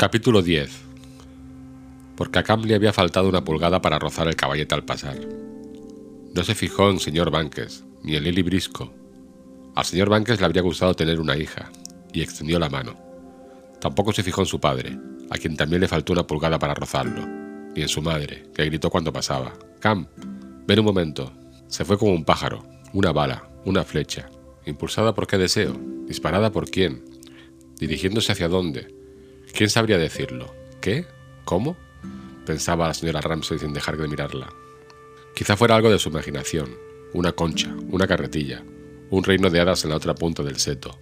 Capítulo 10 Porque a Cam le había faltado una pulgada para rozar el caballete al pasar. No se fijó en señor Banques, ni en Lily Brisco. Al señor Banques le habría gustado tener una hija, y extendió la mano. Tampoco se fijó en su padre, a quien también le faltó una pulgada para rozarlo, ni en su madre, que gritó cuando pasaba. Cam, ven un momento. Se fue como un pájaro, una bala, una flecha. ¿Impulsada por qué deseo? ¿Disparada por quién? ¿Dirigiéndose hacia dónde? ¿Quién sabría decirlo? ¿Qué? ¿Cómo? pensaba la señora Ramsay sin dejar de mirarla. Quizá fuera algo de su imaginación, una concha, una carretilla, un reino de hadas en la otra punta del seto,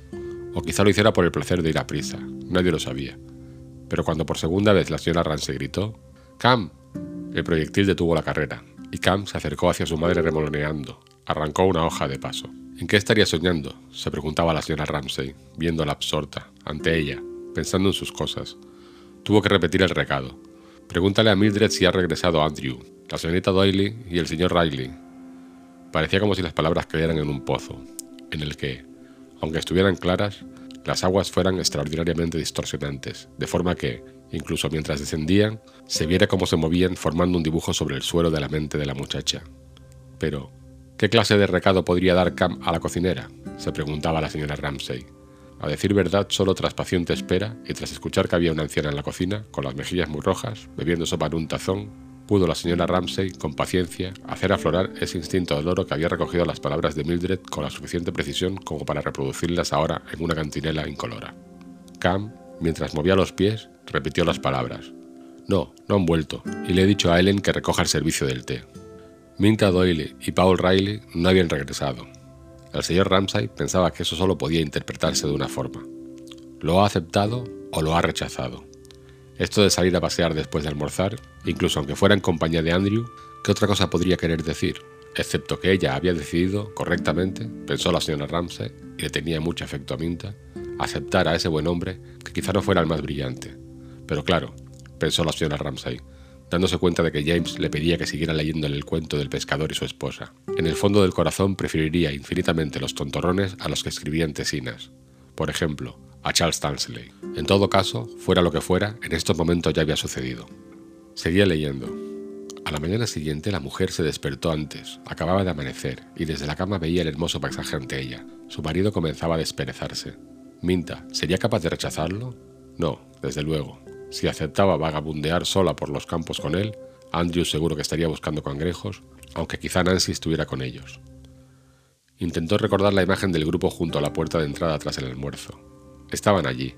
o quizá lo hiciera por el placer de ir a prisa, nadie lo sabía. Pero cuando por segunda vez la señora Ramsay gritó, ¡Cam! El proyectil detuvo la carrera, y Cam se acercó hacia su madre remoloneando, arrancó una hoja de paso. ¿En qué estaría soñando? se preguntaba la señora Ramsay, viéndola absorta, ante ella, pensando en sus cosas. Tuvo que repetir el recado. Pregúntale a Mildred si ha regresado Andrew, la señorita Doyle y el señor Riley. Parecía como si las palabras cayeran en un pozo, en el que, aunque estuvieran claras, las aguas fueran extraordinariamente distorsionantes, de forma que, incluso mientras descendían, se viera cómo se movían formando un dibujo sobre el suelo de la mente de la muchacha. Pero, ¿qué clase de recado podría dar Cam a la cocinera? se preguntaba la señora Ramsay. A decir verdad, solo tras paciente espera y tras escuchar que había una anciana en la cocina, con las mejillas muy rojas, bebiendo sopa en un tazón, pudo la señora Ramsay, con paciencia, hacer aflorar ese instinto de loro que había recogido las palabras de Mildred con la suficiente precisión como para reproducirlas ahora en una cantinela incolora. Cam, mientras movía los pies, repitió las palabras. No, no han vuelto, y le he dicho a Ellen que recoja el servicio del té. Minta Doyle y Paul Riley no habían regresado, el señor Ramsay pensaba que eso solo podía interpretarse de una forma. Lo ha aceptado o lo ha rechazado. Esto de salir a pasear después de almorzar, incluso aunque fuera en compañía de Andrew, ¿qué otra cosa podría querer decir? Excepto que ella había decidido, correctamente, pensó la señora Ramsay, y le tenía mucho afecto a Minta, aceptar a ese buen hombre que quizá no fuera el más brillante. Pero claro, pensó la señora Ramsay, dándose cuenta de que James le pedía que siguiera leyéndole el cuento del pescador y su esposa. En el fondo del corazón preferiría infinitamente los tontorrones a los que escribían tesinas. Por ejemplo, a Charles Tansley. En todo caso, fuera lo que fuera, en estos momentos ya había sucedido. Seguía leyendo. A la mañana siguiente la mujer se despertó antes, acababa de amanecer, y desde la cama veía el hermoso paisaje ante ella. Su marido comenzaba a desperezarse. Minta, ¿sería capaz de rechazarlo? No, desde luego. Si aceptaba vagabundear sola por los campos con él, Andrew seguro que estaría buscando cangrejos, aunque quizá Nancy estuviera con ellos. Intentó recordar la imagen del grupo junto a la puerta de entrada tras el almuerzo. Estaban allí,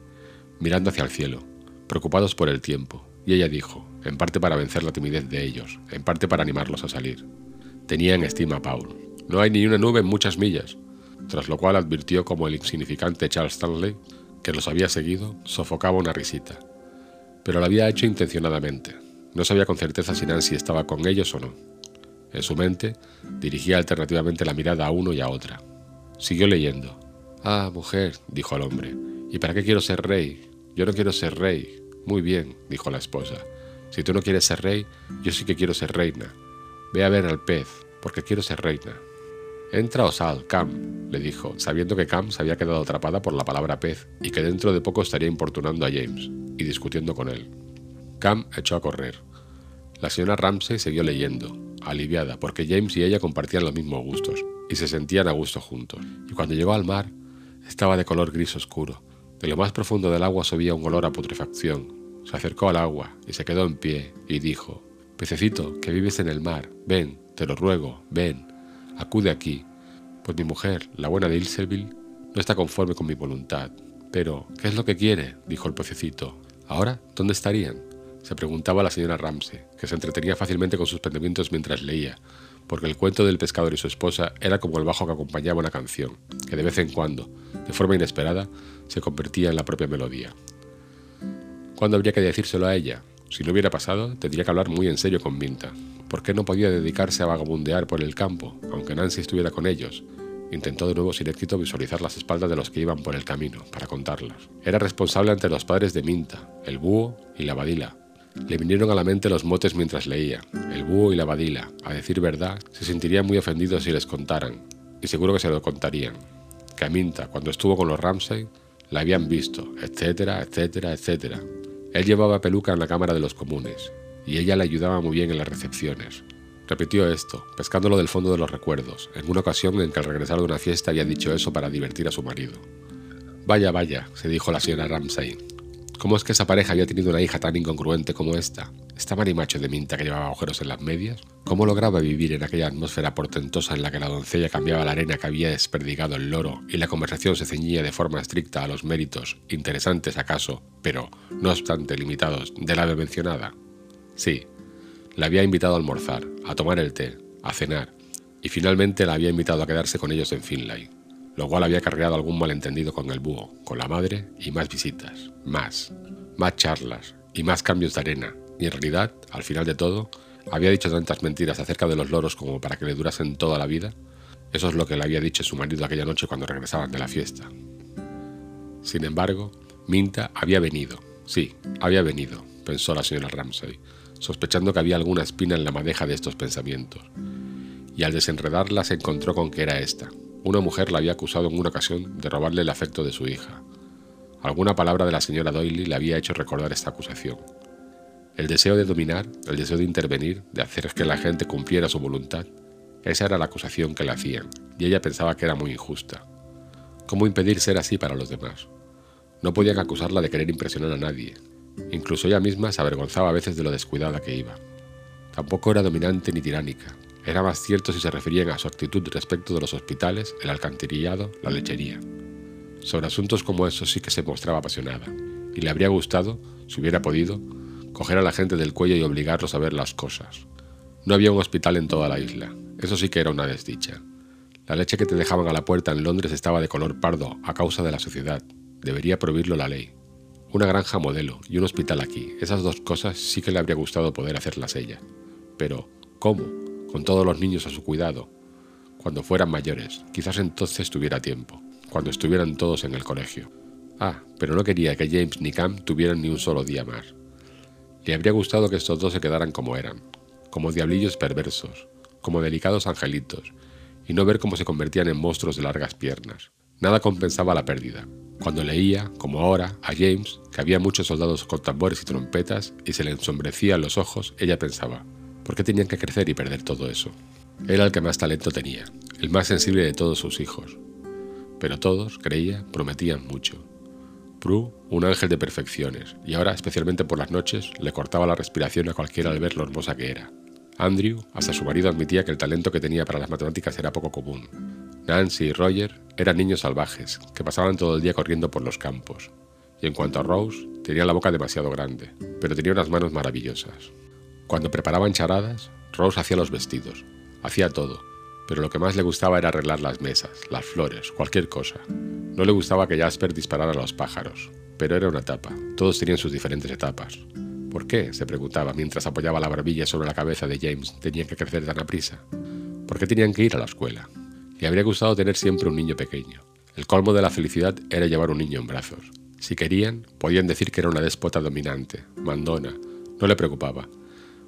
mirando hacia el cielo, preocupados por el tiempo, y ella dijo, en parte para vencer la timidez de ellos, en parte para animarlos a salir. Tenía en estima a Paul. No hay ni una nube en muchas millas, tras lo cual advirtió como el insignificante Charles Stanley, que los había seguido, sofocaba una risita pero lo había hecho intencionadamente. No sabía con certeza si Nancy estaba con ellos o no. En su mente, dirigía alternativamente la mirada a uno y a otra. Siguió leyendo. Ah, mujer, dijo el hombre, ¿y para qué quiero ser rey? Yo no quiero ser rey. Muy bien, dijo la esposa. Si tú no quieres ser rey, yo sí que quiero ser reina. Ve a ver al pez, porque quiero ser reina. Entra o sal, Cam, le dijo, sabiendo que Cam se había quedado atrapada por la palabra pez y que dentro de poco estaría importunando a James y discutiendo con él. Cam echó a correr. La señora Ramsey siguió leyendo, aliviada, porque James y ella compartían los mismos gustos, y se sentían a gusto juntos. Y cuando llegó al mar, estaba de color gris oscuro. De lo más profundo del agua subía un olor a putrefacción. Se acercó al agua y se quedó en pie y dijo, Pececito, que vives en el mar, ven, te lo ruego, ven, acude aquí. Pues mi mujer, la buena de Ilseville, no está conforme con mi voluntad. Pero, ¿qué es lo que quiere? dijo el pececito. ¿Ahora dónde estarían? se preguntaba la señora Ramsey, que se entretenía fácilmente con sus pensamientos mientras leía, porque el cuento del pescador y su esposa era como el bajo que acompañaba una canción, que de vez en cuando, de forma inesperada, se convertía en la propia melodía. ¿Cuándo habría que decírselo a ella? Si no hubiera pasado, tendría que hablar muy en serio con Minta. ¿Por qué no podía dedicarse a vagabundear por el campo, aunque Nancy estuviera con ellos, Intentó de nuevo sin éxito visualizar las espaldas de los que iban por el camino, para contarlas. Era responsable ante los padres de Minta, el búho y la badila. Le vinieron a la mente los motes mientras leía. El búho y la badila, a decir verdad, se sentirían muy ofendidos si les contaran, y seguro que se lo contarían. Que a Minta, cuando estuvo con los Ramsay, la habían visto, etcétera, etcétera, etcétera. Él llevaba peluca en la Cámara de los Comunes, y ella le ayudaba muy bien en las recepciones. Repitió esto, pescándolo del fondo de los recuerdos, en una ocasión en que al regresar de una fiesta había dicho eso para divertir a su marido. Vaya, vaya, se dijo la señora Ramsay. ¿Cómo es que esa pareja había tenido una hija tan incongruente como esta? ¿Esta marimacho de minta que llevaba agujeros en las medias? ¿Cómo lograba vivir en aquella atmósfera portentosa en la que la doncella cambiaba la arena que había desperdigado el loro y la conversación se ceñía de forma estricta a los méritos, interesantes acaso, pero, no obstante, limitados, de la mencionada? Sí, la había invitado a almorzar, a tomar el té, a cenar, y finalmente la había invitado a quedarse con ellos en Finlay lo cual había cargado algún malentendido con el búho, con la madre y más visitas, más, más charlas y más cambios de arena, y en realidad, al final de todo, había dicho tantas mentiras acerca de los loros como para que le durasen toda la vida. Eso es lo que le había dicho su marido aquella noche cuando regresaban de la fiesta. Sin embargo, Minta había venido, sí, había venido, pensó la señora Ramsay, sospechando que había alguna espina en la madeja de estos pensamientos. Y al desenredarla se encontró con que era esta, una mujer la había acusado en una ocasión de robarle el afecto de su hija. Alguna palabra de la señora Doyle le había hecho recordar esta acusación. El deseo de dominar, el deseo de intervenir, de hacer que la gente cumpliera su voluntad, esa era la acusación que le hacían, y ella pensaba que era muy injusta. ¿Cómo impedir ser así para los demás? No podían acusarla de querer impresionar a nadie. Incluso ella misma se avergonzaba a veces de lo descuidada que iba. Tampoco era dominante ni tiránica, era más cierto si se referían a su actitud respecto de los hospitales, el alcantarillado, la lechería. Sobre asuntos como esos sí que se mostraba apasionada, y le habría gustado, si hubiera podido, coger a la gente del cuello y obligarlos a ver las cosas. No había un hospital en toda la isla, eso sí que era una desdicha. La leche que te dejaban a la puerta en Londres estaba de color pardo a causa de la sociedad, debería prohibirlo la ley. Una granja modelo y un hospital aquí, esas dos cosas sí que le habría gustado poder hacerlas ella. Pero, ¿cómo? con todos los niños a su cuidado, cuando fueran mayores, quizás entonces tuviera tiempo, cuando estuvieran todos en el colegio. Ah, pero no quería que James ni Cam tuvieran ni un solo día más. Le habría gustado que estos dos se quedaran como eran, como diablillos perversos, como delicados angelitos, y no ver cómo se convertían en monstruos de largas piernas. Nada compensaba la pérdida. Cuando leía, como ahora, a James, que había muchos soldados con tambores y trompetas, y se le ensombrecían los ojos, ella pensaba, ¿Por qué tenían que crecer y perder todo eso? Era el que más talento tenía, el más sensible de todos sus hijos. Pero todos, creía, prometían mucho. Prue, un ángel de perfecciones, y ahora, especialmente por las noches, le cortaba la respiración a cualquiera al ver lo hermosa que era. Andrew, hasta su marido admitía que el talento que tenía para las matemáticas era poco común. Nancy y Roger eran niños salvajes, que pasaban todo el día corriendo por los campos. Y en cuanto a Rose, tenía la boca demasiado grande, pero tenía unas manos maravillosas. Cuando preparaban charadas, Rose hacía los vestidos, hacía todo, pero lo que más le gustaba era arreglar las mesas, las flores, cualquier cosa. No le gustaba que Jasper disparara a los pájaros, pero era una etapa, todos tenían sus diferentes etapas. ¿Por qué? se preguntaba mientras apoyaba la barbilla sobre la cabeza de James, tenían que crecer tan aprisa. ¿Por qué tenían que ir a la escuela? Le habría gustado tener siempre un niño pequeño. El colmo de la felicidad era llevar un niño en brazos. Si querían, podían decir que era una déspota dominante, mandona. No le preocupaba.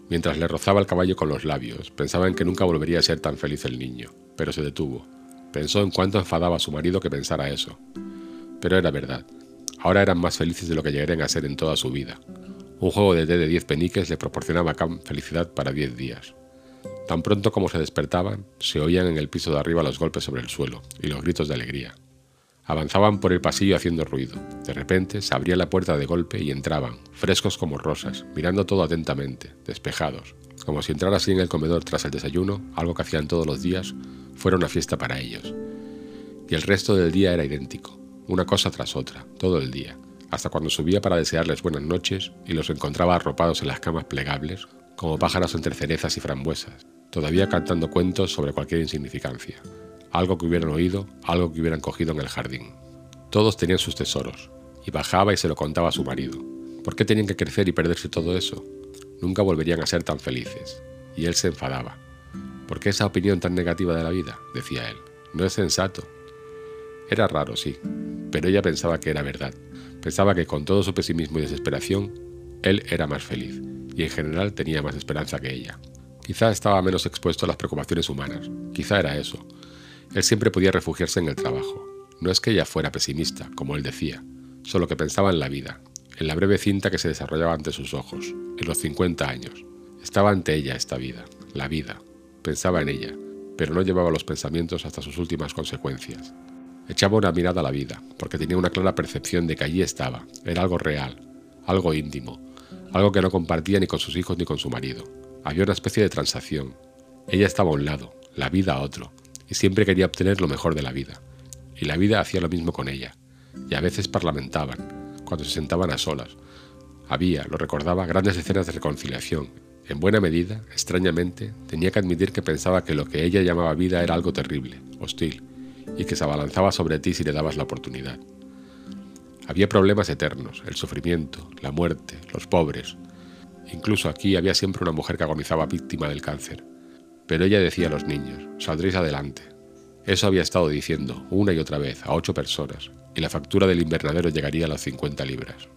Mientras le rozaba el caballo con los labios, pensaba en que nunca volvería a ser tan feliz el niño, pero se detuvo. Pensó en cuánto enfadaba a su marido que pensara eso. Pero era verdad. Ahora eran más felices de lo que llegarían a ser en toda su vida. Un juego de té de 10 peniques le proporcionaba felicidad para 10 días. Tan pronto como se despertaban, se oían en el piso de arriba los golpes sobre el suelo y los gritos de alegría. Avanzaban por el pasillo haciendo ruido. De repente se abría la puerta de golpe y entraban, frescos como rosas, mirando todo atentamente, despejados, como si entrar así en el comedor tras el desayuno, algo que hacían todos los días, fuera una fiesta para ellos. Y el resto del día era idéntico, una cosa tras otra, todo el día, hasta cuando subía para desearles buenas noches y los encontraba arropados en las camas plegables, como pájaros entre cerezas y frambuesas, todavía cantando cuentos sobre cualquier insignificancia algo que hubieran oído, algo que hubieran cogido en el jardín. Todos tenían sus tesoros, y bajaba y se lo contaba a su marido. ¿Por qué tenían que crecer y perderse todo eso? Nunca volverían a ser tan felices. Y él se enfadaba. ¿Por qué esa opinión tan negativa de la vida? decía él. No es sensato. Era raro, sí, pero ella pensaba que era verdad. Pensaba que con todo su pesimismo y desesperación, él era más feliz, y en general tenía más esperanza que ella. Quizá estaba menos expuesto a las preocupaciones humanas, quizá era eso, él siempre podía refugiarse en el trabajo. No es que ella fuera pesimista, como él decía, solo que pensaba en la vida, en la breve cinta que se desarrollaba ante sus ojos, en los 50 años. Estaba ante ella esta vida, la vida. Pensaba en ella, pero no llevaba los pensamientos hasta sus últimas consecuencias. Echaba una mirada a la vida, porque tenía una clara percepción de que allí estaba, era algo real, algo íntimo, algo que no compartía ni con sus hijos ni con su marido. Había una especie de transacción. Ella estaba a un lado, la vida a otro, y siempre quería obtener lo mejor de la vida. Y la vida hacía lo mismo con ella, y a veces parlamentaban, cuando se sentaban a solas. Había, lo recordaba, grandes escenas de reconciliación. En buena medida, extrañamente, tenía que admitir que pensaba que lo que ella llamaba vida era algo terrible, hostil, y que se abalanzaba sobre ti si le dabas la oportunidad. Había problemas eternos, el sufrimiento, la muerte, los pobres. Incluso aquí había siempre una mujer que agonizaba víctima del cáncer. Pero ella decía a los niños, saldréis adelante. Eso había estado diciendo una y otra vez a ocho personas, y la factura del invernadero llegaría a las 50 libras.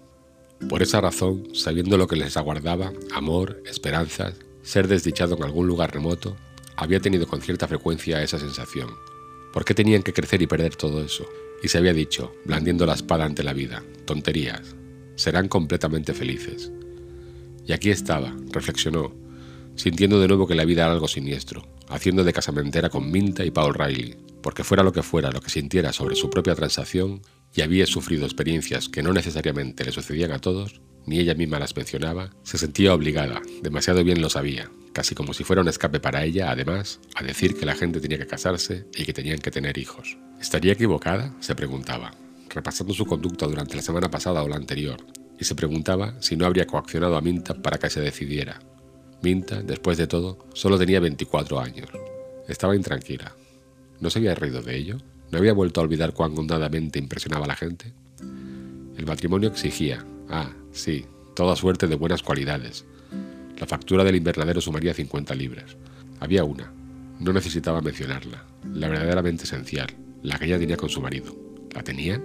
Por esa razón, sabiendo lo que les aguardaba, amor, esperanzas, ser desdichado en algún lugar remoto, había tenido con cierta frecuencia esa sensación. ¿Por qué tenían que crecer y perder todo eso? Y se había dicho, blandiendo la espada ante la vida, tonterías, serán completamente felices. Y aquí estaba, reflexionó, sintiendo de nuevo que la vida era algo siniestro, haciendo de casamentera con Minta y Paul Riley, porque fuera lo que fuera lo que sintiera sobre su propia transacción, y había sufrido experiencias que no necesariamente le sucedían a todos, ni ella misma las mencionaba, se sentía obligada, demasiado bien lo sabía, casi como si fuera un escape para ella, además, a decir que la gente tenía que casarse y que tenían que tener hijos. ¿Estaría equivocada? se preguntaba, repasando su conducta durante la semana pasada o la anterior, y se preguntaba si no habría coaccionado a Minta para que se decidiera. Minta, después de todo, solo tenía 24 años. Estaba intranquila. ¿No se había reído de ello? ¿No había vuelto a olvidar cuán hondadamente impresionaba a la gente? El matrimonio exigía, ah, sí, toda suerte de buenas cualidades. La factura del invernadero sumaría 50 libras. Había una, no necesitaba mencionarla, la verdaderamente esencial, la que ella tenía con su marido. ¿La tenían?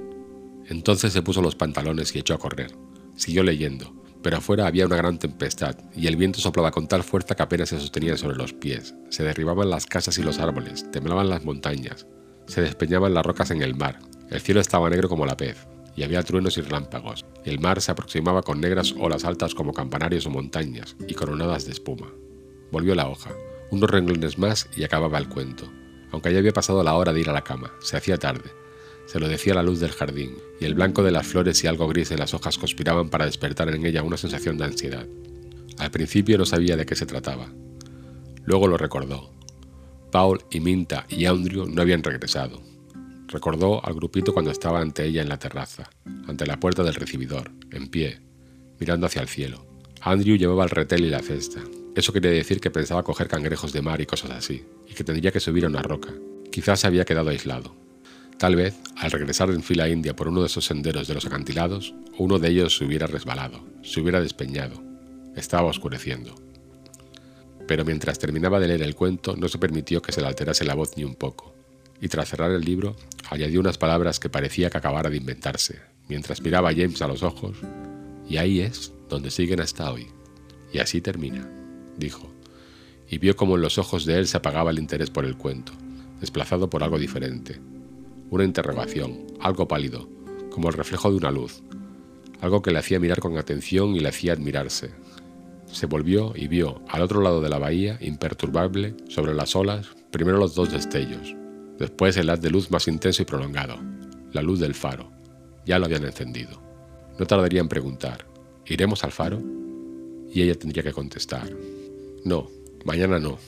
Entonces se puso los pantalones y echó a correr. Siguió leyendo, pero afuera había una gran tempestad y el viento soplaba con tal fuerza que apenas se sostenía sobre los pies. Se derribaban las casas y los árboles, temblaban las montañas, se despeñaban las rocas en el mar. El cielo estaba negro como la pez, y había truenos y relámpagos, el mar se aproximaba con negras olas altas como campanarios o montañas, y coronadas de espuma. Volvió la hoja, unos renglones más y acababa el cuento. Aunque ya había pasado la hora de ir a la cama, se hacía tarde, se lo decía la luz del jardín, y el blanco de las flores y algo gris en las hojas conspiraban para despertar en ella una sensación de ansiedad. Al principio no sabía de qué se trataba. Luego lo recordó. Paul y Minta y Andrew no habían regresado. Recordó al grupito cuando estaba ante ella en la terraza, ante la puerta del recibidor, en pie, mirando hacia el cielo. Andrew llevaba el retel y la cesta. Eso quería decir que pensaba coger cangrejos de mar y cosas así, y que tendría que subir a una roca. Quizás se había quedado aislado. Tal vez, al regresar en fila india por uno de esos senderos de los acantilados, uno de ellos se hubiera resbalado, se hubiera despeñado. Estaba oscureciendo. Pero mientras terminaba de leer el cuento, no se permitió que se le alterase la voz ni un poco, y tras cerrar el libro, añadió unas palabras que parecía que acabara de inventarse, mientras miraba a James a los ojos, y ahí es donde siguen hasta hoy. Y así termina, dijo, y vio como en los ojos de él se apagaba el interés por el cuento, desplazado por algo diferente, una interrogación, algo pálido, como el reflejo de una luz, algo que le hacía mirar con atención y le hacía admirarse. Se volvió y vio, al otro lado de la bahía, imperturbable, sobre las olas, primero los dos destellos, después el haz de luz más intenso y prolongado, la luz del faro. Ya lo habían encendido. No tardaría en preguntar, ¿iremos al faro? Y ella tendría que contestar, no, mañana no.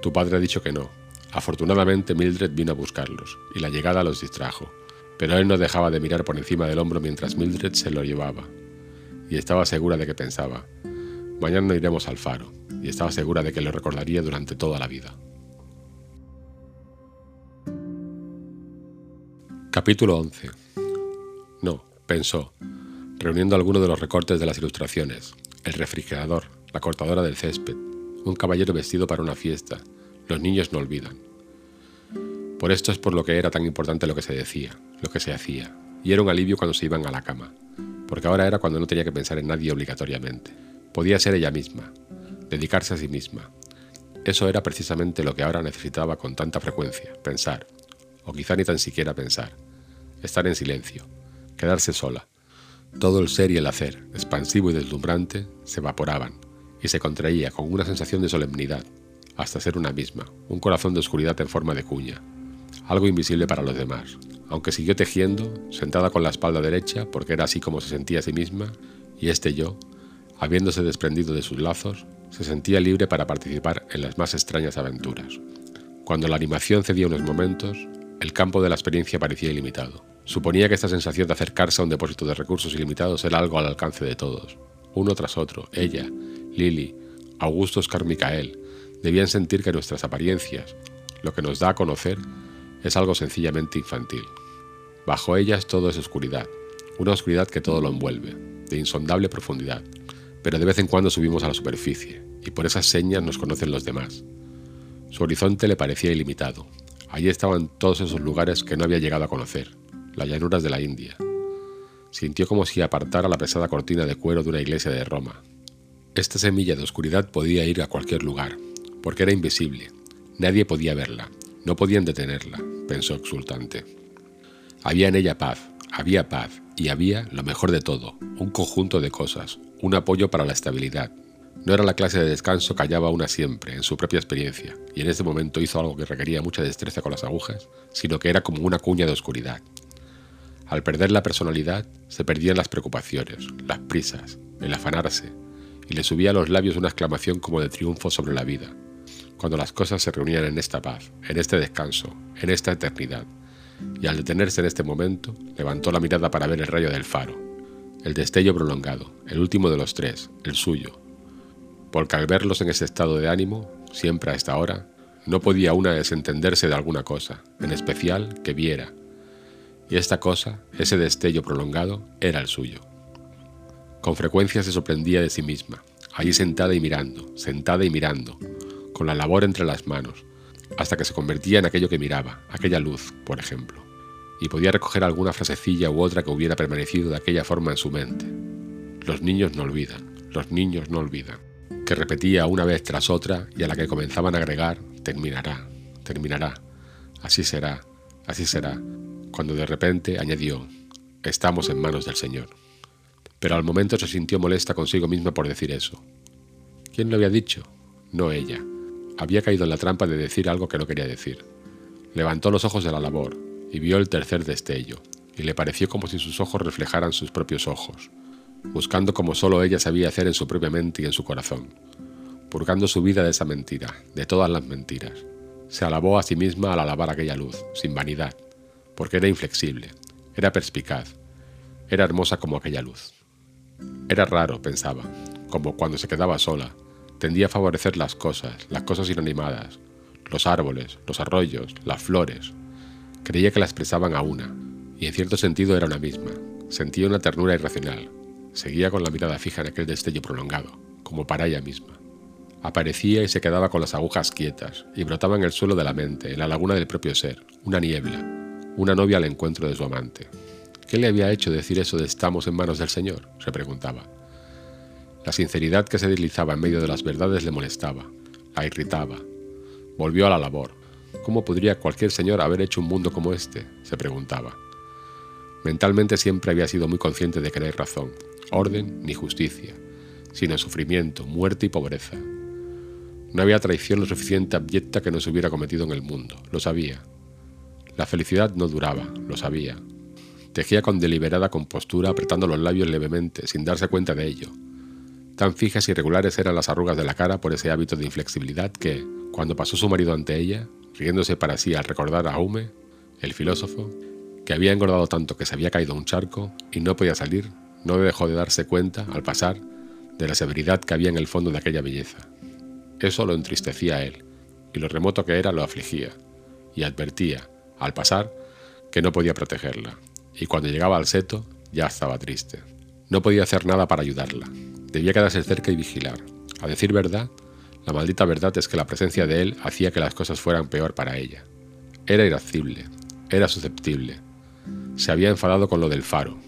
Tu padre ha dicho que no, Afortunadamente Mildred vino a buscarlos, y la llegada los distrajo, pero él no dejaba de mirar por encima del hombro mientras Mildred se lo llevaba, y estaba segura de que pensaba, mañana iremos al faro, y estaba segura de que lo recordaría durante toda la vida. Capítulo 11 No, pensó, reuniendo algunos de los recortes de las ilustraciones, el refrigerador, la cortadora del césped, un caballero vestido para una fiesta, los niños no olvidan. Por esto es por lo que era tan importante lo que se decía, lo que se hacía, y era un alivio cuando se iban a la cama, porque ahora era cuando no tenía que pensar en nadie obligatoriamente. Podía ser ella misma, dedicarse a sí misma. Eso era precisamente lo que ahora necesitaba con tanta frecuencia, pensar, o quizá ni tan siquiera pensar, estar en silencio, quedarse sola, Todo el ser y el hacer, expansivo y deslumbrante, se evaporaban y se contraía con una sensación de solemnidad, hasta ser una misma, un corazón de oscuridad en forma de cuña, algo invisible para los demás, aunque siguió tejiendo, sentada con la espalda derecha, porque era así como se sentía a sí misma, y este yo, habiéndose desprendido de sus lazos, se sentía libre para participar en las más extrañas aventuras. Cuando la animación cedía unos momentos, el campo de la experiencia parecía ilimitado. Suponía que esta sensación de acercarse a un depósito de recursos ilimitados era algo al alcance de todos. Uno tras otro, ella, Lily, Augusto Oscar Micael, debían sentir que nuestras apariencias, lo que nos da a conocer, es algo sencillamente infantil. Bajo ellas todo es oscuridad, una oscuridad que todo lo envuelve, de insondable profundidad, pero de vez en cuando subimos a la superficie, y por esas señas nos conocen los demás. Su horizonte le parecía ilimitado. Allí estaban todos esos lugares que no había llegado a conocer, las llanuras de la India. Sintió como si apartara la pesada cortina de cuero de una iglesia de Roma. Esta semilla de oscuridad podía ir a cualquier lugar, porque era invisible. Nadie podía verla, no podían detenerla, pensó exultante. Había en ella paz, había paz, y había, lo mejor de todo, un conjunto de cosas, un apoyo para la estabilidad. No era la clase de descanso que hallaba una siempre, en su propia experiencia, y en ese momento hizo algo que requería mucha destreza con las agujas, sino que era como una cuña de oscuridad. Al perder la personalidad, se perdían las preocupaciones, las prisas, el afanarse, y le subía a los labios una exclamación como de triunfo sobre la vida, cuando las cosas se reunían en esta paz, en este descanso, en esta eternidad. Y al detenerse en este momento, levantó la mirada para ver el rayo del faro, el destello prolongado, el último de los tres, el suyo. Porque al verlos en ese estado de ánimo, siempre a esta hora, no podía una desentenderse de alguna cosa, en especial que viera. Y esta cosa, ese destello prolongado, era el suyo. Con frecuencia se sorprendía de sí misma, allí sentada y mirando, sentada y mirando, con la labor entre las manos, hasta que se convertía en aquello que miraba, aquella luz, por ejemplo, y podía recoger alguna frasecilla u otra que hubiera permanecido de aquella forma en su mente. Los niños no olvidan, los niños no olvidan, que repetía una vez tras otra y a la que comenzaban a agregar, terminará, terminará, así será, así será, cuando de repente añadió, estamos en manos del Señor. Pero al momento se sintió molesta consigo misma por decir eso. ¿Quién lo había dicho? No ella. Había caído en la trampa de decir algo que no quería decir. Levantó los ojos de la labor y vio el tercer destello, y le pareció como si sus ojos reflejaran sus propios ojos, buscando como solo ella sabía hacer en su propia mente y en su corazón, purgando su vida de esa mentira, de todas las mentiras. Se alabó a sí misma al alabar aquella luz, sin vanidad, porque era inflexible, era perspicaz, era hermosa como aquella luz. Era raro, pensaba, como cuando se quedaba sola, tendía a favorecer las cosas, las cosas inanimadas, los árboles, los arroyos, las flores. Creía que la expresaban a una, y en cierto sentido era una misma. Sentía una ternura irracional. Seguía con la mirada fija en aquel destello prolongado, como para ella misma. Aparecía y se quedaba con las agujas quietas, y brotaba en el suelo de la mente, en la laguna del propio ser, una niebla, una novia al encuentro de su amante. ¿Qué le había hecho decir eso de estamos en manos del Señor? se preguntaba. La sinceridad que se deslizaba en medio de las verdades le molestaba, la irritaba. Volvió a la labor. ¿Cómo podría cualquier señor haber hecho un mundo como este? se preguntaba. Mentalmente siempre había sido muy consciente de que no hay razón, orden ni justicia, sino sufrimiento, muerte y pobreza. No había traición lo suficiente abyecta que no se hubiera cometido en el mundo, lo sabía. La felicidad no duraba, lo sabía. Tejía con deliberada compostura, apretando los labios levemente, sin darse cuenta de ello, Tan fijas y regulares eran las arrugas de la cara por ese hábito de inflexibilidad que, cuando pasó su marido ante ella, riéndose para sí al recordar a Hume, el filósofo, que había engordado tanto que se había caído un charco y no podía salir, no dejó de darse cuenta, al pasar, de la severidad que había en el fondo de aquella belleza. Eso lo entristecía a él, y lo remoto que era lo afligía, y advertía, al pasar, que no podía protegerla, y cuando llegaba al seto ya estaba triste. No podía hacer nada para ayudarla, Debía quedarse cerca y vigilar. A decir verdad, la maldita verdad es que la presencia de él hacía que las cosas fueran peor para ella. Era irascible, era susceptible. Se había enfadado con lo del faro.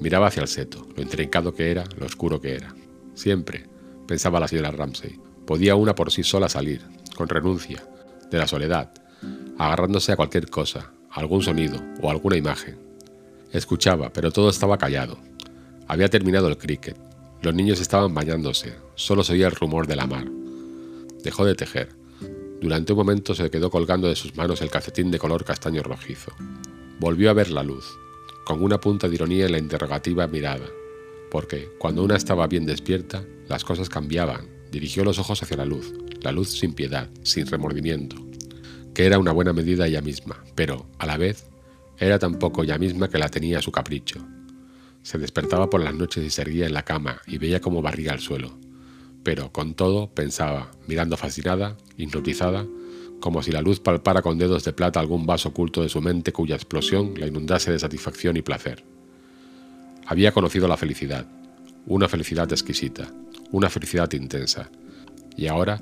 Miraba hacia el seto, lo intrincado que era, lo oscuro que era. Siempre, pensaba la señora Ramsay, podía una por sí sola salir, con renuncia, de la soledad, agarrándose a cualquier cosa, algún sonido o alguna imagen. Escuchaba, pero todo estaba callado, Había terminado el cricket. Los niños estaban bañándose. Solo se oía el rumor de la mar. Dejó de tejer. Durante un momento se quedó colgando de sus manos el calcetín de color castaño rojizo. Volvió a ver la luz, con una punta de ironía en la interrogativa mirada, porque cuando una estaba bien despierta, las cosas cambiaban. Dirigió los ojos hacia la luz, la luz sin piedad, sin remordimiento, que era una buena medida ella misma, pero, a la vez, era tampoco ella misma que la tenía a su capricho. Se despertaba por las noches y se erguía en la cama y veía cómo barría el suelo. Pero, con todo, pensaba, mirando fascinada, hipnotizada, como si la luz palpara con dedos de plata algún vaso oculto de su mente cuya explosión la inundase de satisfacción y placer. Había conocido la felicidad, una felicidad exquisita, una felicidad intensa, y ahora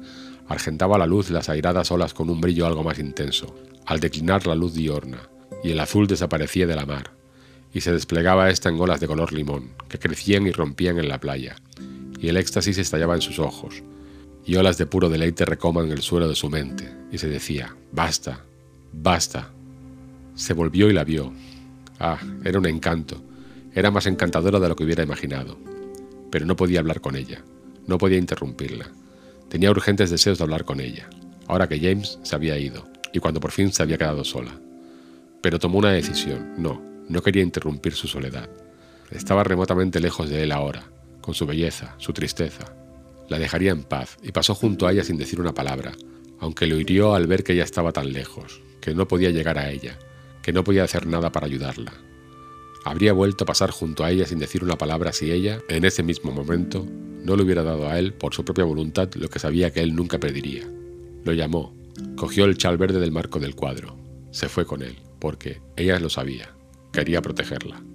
argentaba la luz las airadas olas con un brillo algo más intenso, al declinar la luz diurna, y el azul desaparecía de la mar, y se desplegaba esta en olas de color limón, que crecían y rompían en la playa, y el éxtasis estallaba en sus ojos, y olas de puro deleite recoman el suelo de su mente, y se decía, basta, basta. Se volvió y la vio. Ah, era un encanto, era más encantadora de lo que hubiera imaginado, pero no podía hablar con ella, no podía interrumpirla. Tenía urgentes deseos de hablar con ella, ahora que James se había ido, y cuando por fin se había quedado sola. Pero tomó una decisión, no, no quería interrumpir su soledad. Estaba remotamente lejos de él ahora, con su belleza, su tristeza. La dejaría en paz y pasó junto a ella sin decir una palabra, aunque lo hirió al ver que ella estaba tan lejos, que no podía llegar a ella, que no podía hacer nada para ayudarla. Habría vuelto a pasar junto a ella sin decir una palabra si ella, en ese mismo momento, no le hubiera dado a él por su propia voluntad lo que sabía que él nunca perdería. Lo llamó, cogió el chal verde del marco del cuadro, se fue con él, porque ella lo sabía quería protegerla.